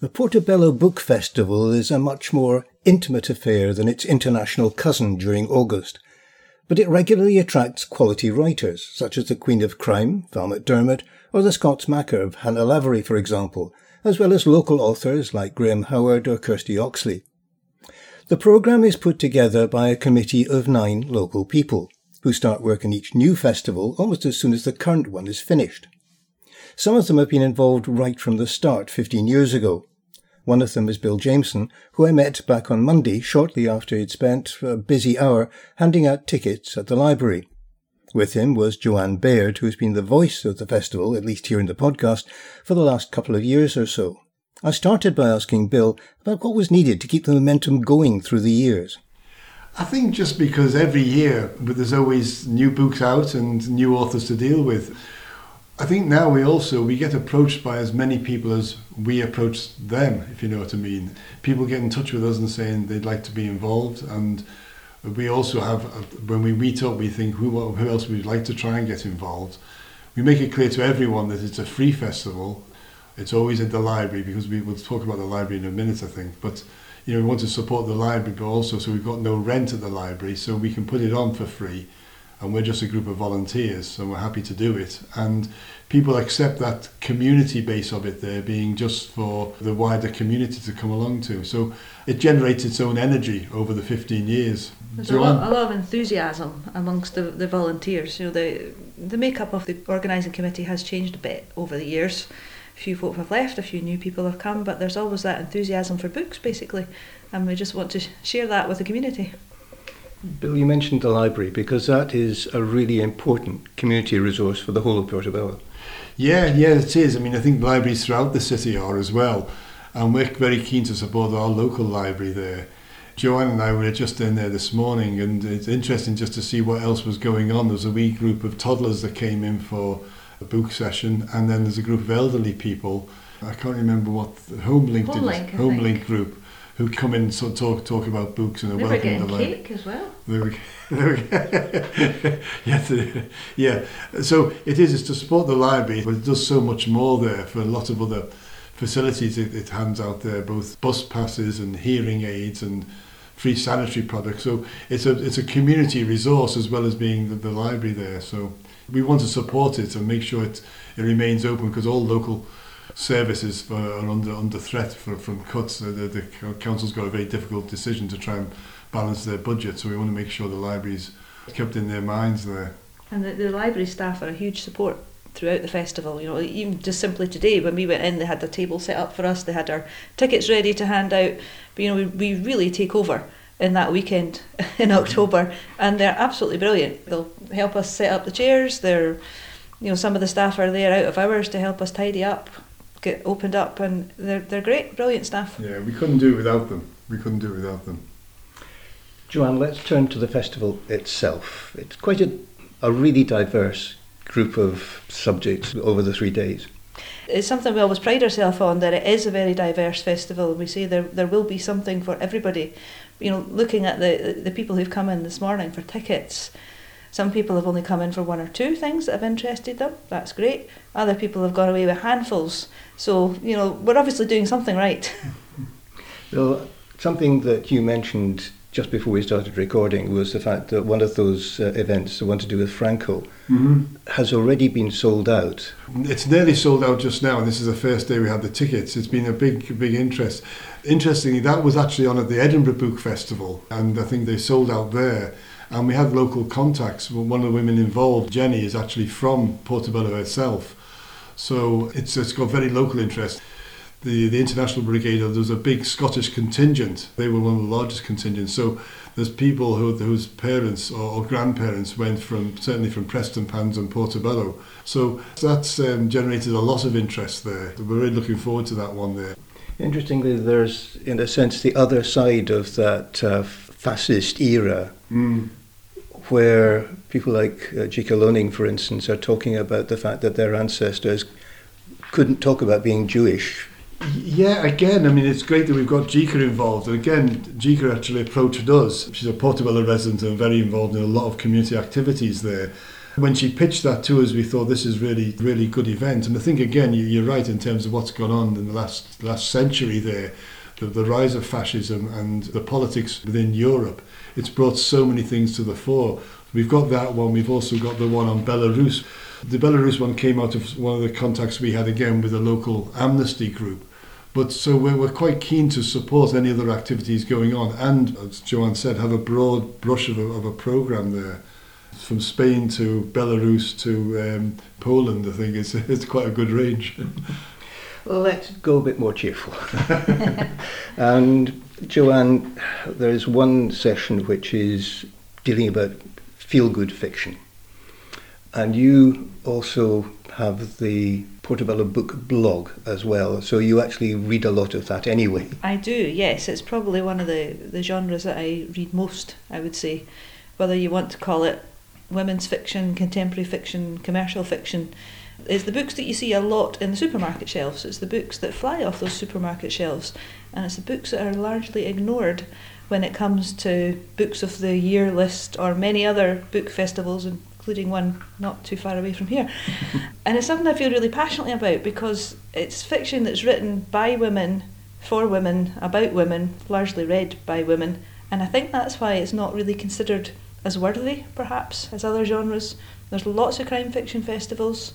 The Portobello Book Festival is a much more intimate affair than its international cousin during August, but it regularly attracts quality writers, such as the Queen of Crime, Val McDermid, or the Scots Makar of Hannah Lavery, for example, as well as local authors like Graham Howard or Kirsty Oxley. The programme is put together by a committee of nine local people, who start work in each new festival almost as soon as the current one is finished. Some of them have been involved right from the start 15 years ago. One of them is Bill Jameson, who I met back on Monday shortly after he'd spent a busy hour handing out tickets at the library. With him was Joanne Baird, who's been the voice of the festival, at least here in the podcast, for the last couple of years or so. I started by asking Bill about what was needed to keep the momentum going through the years. I think just because every year there's always new books out and new authors to deal with. I think now we also we get approached by as many people as we approach them, if you know what I mean. People get in touch with us and saying they'd like to be involved, and we also have uh, when we meet up, we think who who else we'd like to try and get involved. We make it clear to everyone that it's a free festival. It's always at the library because we will talk about the library in a minute, I think. But you know, we want to support the library, but also so we've got no rent at the library, so we can put it on for free and we're just a group of volunteers, so we're happy to do it. And people accept that community base of it there being just for the wider community to come along to. So it generates its own energy over the 15 years. There's a lot, a lot, of enthusiasm amongst the, the volunteers. You know, the the makeup of the organising committee has changed a bit over the years. A few folk have left, a few new people have come, but there's always that enthusiasm for books, basically, and we just want to share that with the community. Bill, you mentioned the library because that is a really important community resource for the whole of Portobello. Yeah, yeah, it is. I mean, I think libraries throughout the city are as well, and we're very keen to support our local library there. Joanne and I were just in there this morning, and it's interesting just to see what else was going on. There's a wee group of toddlers that came in for a book session, and then there's a group of elderly people. I can't remember what the Homelink, Homelink, did, Homelink group who come in of talk talk about books and they are welcome the cake as well. There we, there we yes, yeah. So it is it's to support the library, but it does so much more there for a lot of other facilities it, it hands out there, both bus passes and hearing aids and free sanitary products. So it's a it's a community resource as well as being the, the library there. So we want to support it and make sure it it remains open because all local services are under under threat for, from cuts. The, the, the council's got a very difficult decision to try and balance their budget, so we want to make sure the libraries kept in their minds there. And the, the library staff are a huge support throughout the festival. You know, even just simply today when we went in, they had the table set up for us. They had our tickets ready to hand out. But you know, we, we really take over in that weekend in October, and they're absolutely brilliant. They'll help us set up the chairs. They're, you know, some of the staff are there out of hours to help us tidy up get opened up, and they're they're great, brilliant staff. Yeah, we couldn't do it without them. We couldn't do it without them. Joanne, let's turn to the festival itself. It's quite a, a really diverse group of subjects over the three days. It's something we always pride ourselves on that it is a very diverse festival. We say there there will be something for everybody. You know, looking at the the people who've come in this morning for tickets, some people have only come in for one or two things that have interested them. That's great. Other people have gone away with handfuls. So, you know, we're obviously doing something right. well, something that you mentioned just before we started recording was the fact that one of those uh, events, the one to do with Franco, mm-hmm. has already been sold out. It's nearly sold out just now, and this is the first day we had the tickets. It's been a big, big interest. Interestingly, that was actually on at the Edinburgh Book Festival, and I think they sold out there and we have local contacts. One of the women involved, Jenny, is actually from Portobello herself, so it's it's got very local interest. The the international brigade, there's a big Scottish contingent. They were one of the largest contingents. So there's people who, whose parents or, or grandparents went from certainly from Prestonpans and Portobello. So that's um, generated a lot of interest there. We're really looking forward to that one there. Interestingly, there's in a sense the other side of that uh, fascist era. Mm where people like uh, J.K. Loning, for instance, are talking about the fact that their ancestors couldn't talk about being Jewish. Yeah, again, I mean, it's great that we've got Jika involved. And again, Jika actually approached us. She's a Portobello resident and very involved in a lot of community activities there. when she pitched that to us, we thought this is really, really good event. And I think again, you, you're right in terms of what's gone on in the last last century there, the, the rise of fascism and the politics within Europe. It's brought so many things to the fore. We've got that one. We've also got the one on Belarus. The Belarus one came out of one of the contacts we had again with a local amnesty group. But so we're, we're quite keen to support any other activities going on and, as Joanne said, have a broad brush of a, of a program there from Spain to Belarus to um, Poland, I think it's, it's quite a good range. let's go a bit more cheerful. and Joanne, there is one session which is dealing about feel good fiction. And you also have the Portobello Book blog as well, so you actually read a lot of that anyway. I do, yes. It's probably one of the, the genres that I read most, I would say. Whether you want to call it women's fiction, contemporary fiction, commercial fiction, is the books that you see a lot in the supermarket shelves. It's the books that fly off those supermarket shelves, and it's the books that are largely ignored when it comes to books of the year list or many other book festivals, including one not too far away from here. and it's something I feel really passionately about because it's fiction that's written by women, for women, about women, largely read by women, and I think that's why it's not really considered as worthy, perhaps, as other genres. There's lots of crime fiction festivals.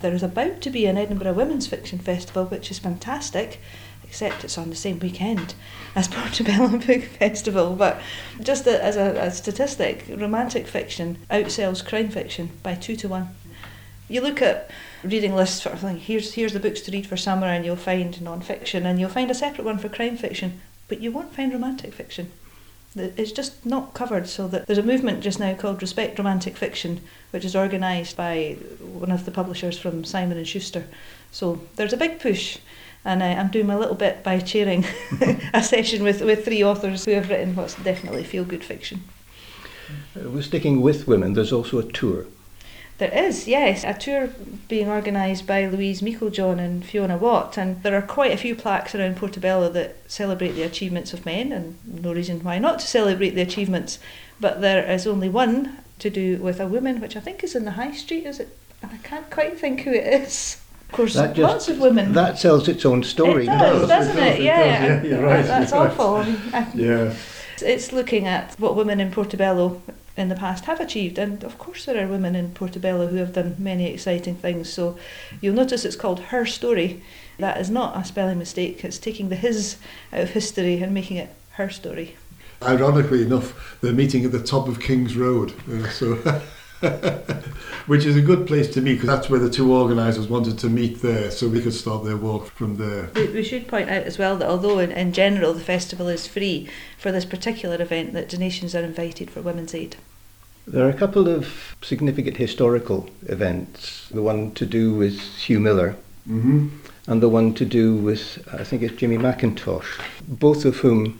There is about to be an Edinburgh Women's Fiction Festival, which is fantastic, except it's on the same weekend as Portobello Book Festival. But just a, as a, a statistic, romantic fiction outsells crime fiction by two to one. You look at reading lists for like, here's here's the books to read for summer, and you'll find non-fiction, and you'll find a separate one for crime fiction, but you won't find romantic fiction it's just not covered. So that there's a movement just now called Respect Romantic Fiction, which is organised by one of the publishers from Simon and Schuster. So there's a big push, and I, I'm doing my little bit by chairing a session with, with three authors who have written what's definitely feel good fiction. Uh, we're sticking with women. There's also a tour there is, yes, a tour being organised by Louise Meiklejohn and Fiona Watt, and there are quite a few plaques around Portobello that celebrate the achievements of men, and no reason why not to celebrate the achievements. But there is only one to do with a woman, which I think is in the High Street, is it? And I can't quite think who it is. Of course, just, lots of women. That tells its own story, it does, doesn't it? it? Yeah, yeah, you're right. That's you're awful. Right. yeah. It's looking at what women in Portobello in the past have achieved. And of course, there are women in Portobello who have done many exciting things. So you'll notice it's called Her Story. That is not a spelling mistake, it's taking the his out of history and making it her story. Ironically enough, they're meeting at the top of King's Road. Uh, so. Which is a good place to meet because that's where the two organisers wanted to meet there, so we could start their walk from there. We, we should point out as well that although in, in general the festival is free, for this particular event that donations are invited for Women's Aid. There are a couple of significant historical events. The one to do with Hugh Miller, mm-hmm. and the one to do with, I think it's Jimmy McIntosh, both of whom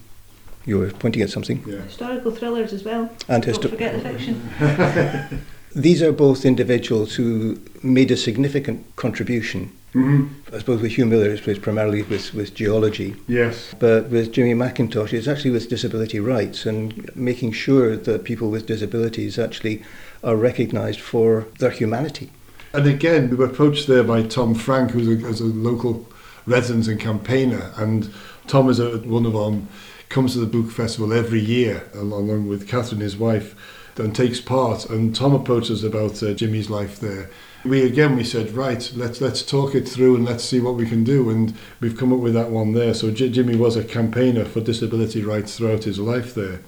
you were pointing at something. Yeah. Historical thrillers as well. And Don't forget the fiction. These are both individuals who made a significant contribution. Mm-hmm. I suppose with Hugh Miller it was primarily with, with geology. Yes. But with Jimmy McIntosh, it's actually with disability rights and making sure that people with disabilities actually are recognised for their humanity. And again, we were approached there by Tom Frank, who's a, a local resident and campaigner. And Tom is a, one of our comes to the book festival every year, along with Catherine, his wife, and takes part. And Tom approached us about uh, Jimmy's life there. We again we said right, let's let's talk it through and let's see what we can do. And we've come up with that one there. So J- Jimmy was a campaigner for disability rights throughout his life there.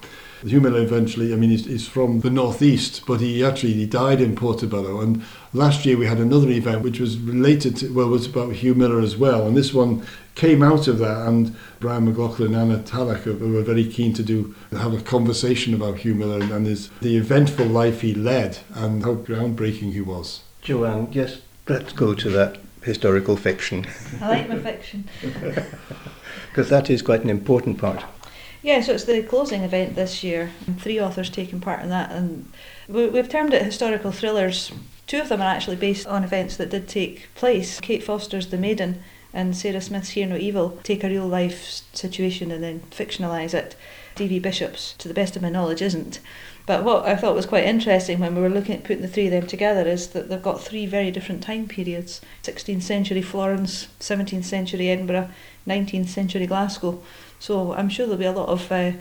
Human eventually, I mean, he's, he's from the northeast, but he actually he died in Portobello. And last year we had another event which was related to, well, was about Hugh Miller as well. And this one came out of that. And Brian McLaughlin and Anna Talak were very keen to do have a conversation about Hugh Miller and his the eventful life he led and how groundbreaking he was. Joanne, yes, let's go to that historical fiction. I like my fiction. Because that is quite an important part. Yeah, so it's the closing event this year. Three authors taking part in that, and we've termed it historical thrillers. Two of them are actually based on events that did take place. Kate Foster's The Maiden and Sarah Smith's Hear No Evil take a real life situation and then fictionalise it. D.V. Bishop's, to the best of my knowledge, isn't. But what I thought was quite interesting when we were looking at putting the three of them together is that they've got three very different time periods 16th century Florence, 17th century Edinburgh, 19th century Glasgow. So I'm sure there'll be a lot of uh,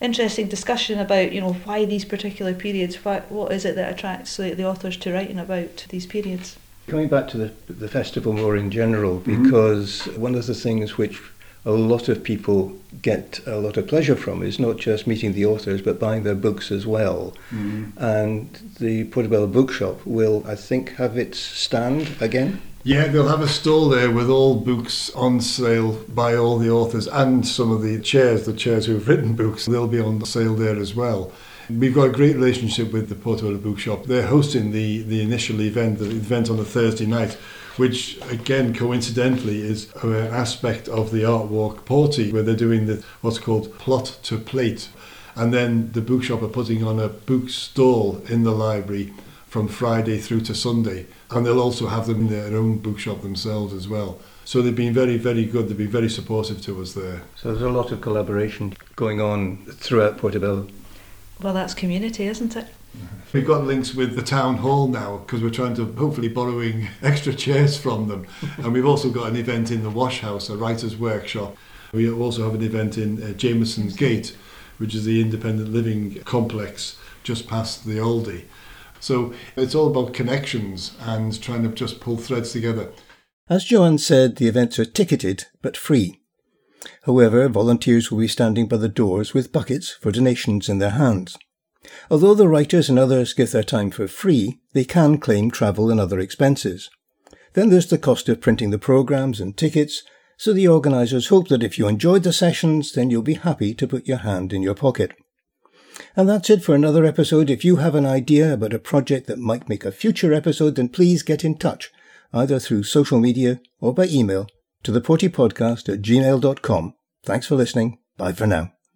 interesting discussion about you know why these particular periods, why, what is it that attracts the, the authors to writing about these periods. Coming back to the, the festival more in general, mm-hmm. because mm-hmm. one of the things which a lot of people get a lot of pleasure from is not just meeting the authors but buying their books as well. Mm. And the Portobello Bookshop will, I think, have its stand again. Yeah, they'll have a stall there with all books on sale by all the authors and some of the chairs, the chairs who've written books, they'll be on sale there as well. We've got a great relationship with the Portobello Bookshop. They're hosting the, the initial event, the event on a Thursday night, which again coincidentally is an aspect of the art walk Porty where they're doing the what's called plot to plate and then the bookshop are putting on a book stall in the library from Friday through to Sunday and they'll also have them in their own bookshop themselves as well so they've been very very good they've been very supportive to us there so there's a lot of collaboration going on throughout Portobello well that's community isn't it We've got links with the town hall now because we're trying to hopefully borrowing extra chairs from them. and we've also got an event in the wash house, a writer's workshop. We also have an event in uh, Jameson's Gate, which is the independent living complex just past the Aldi. So it's all about connections and trying to just pull threads together. As Joanne said, the events are ticketed but free. However, volunteers will be standing by the doors with buckets for donations in their hands. Although the writers and others give their time for free, they can claim travel and other expenses. Then there's the cost of printing the programs and tickets, so the organisers hope that if you enjoyed the sessions, then you'll be happy to put your hand in your pocket. And that's it for another episode. If you have an idea about a project that might make a future episode, then please get in touch, either through social media or by email to the Podcast at gmail.com. Thanks for listening. Bye for now.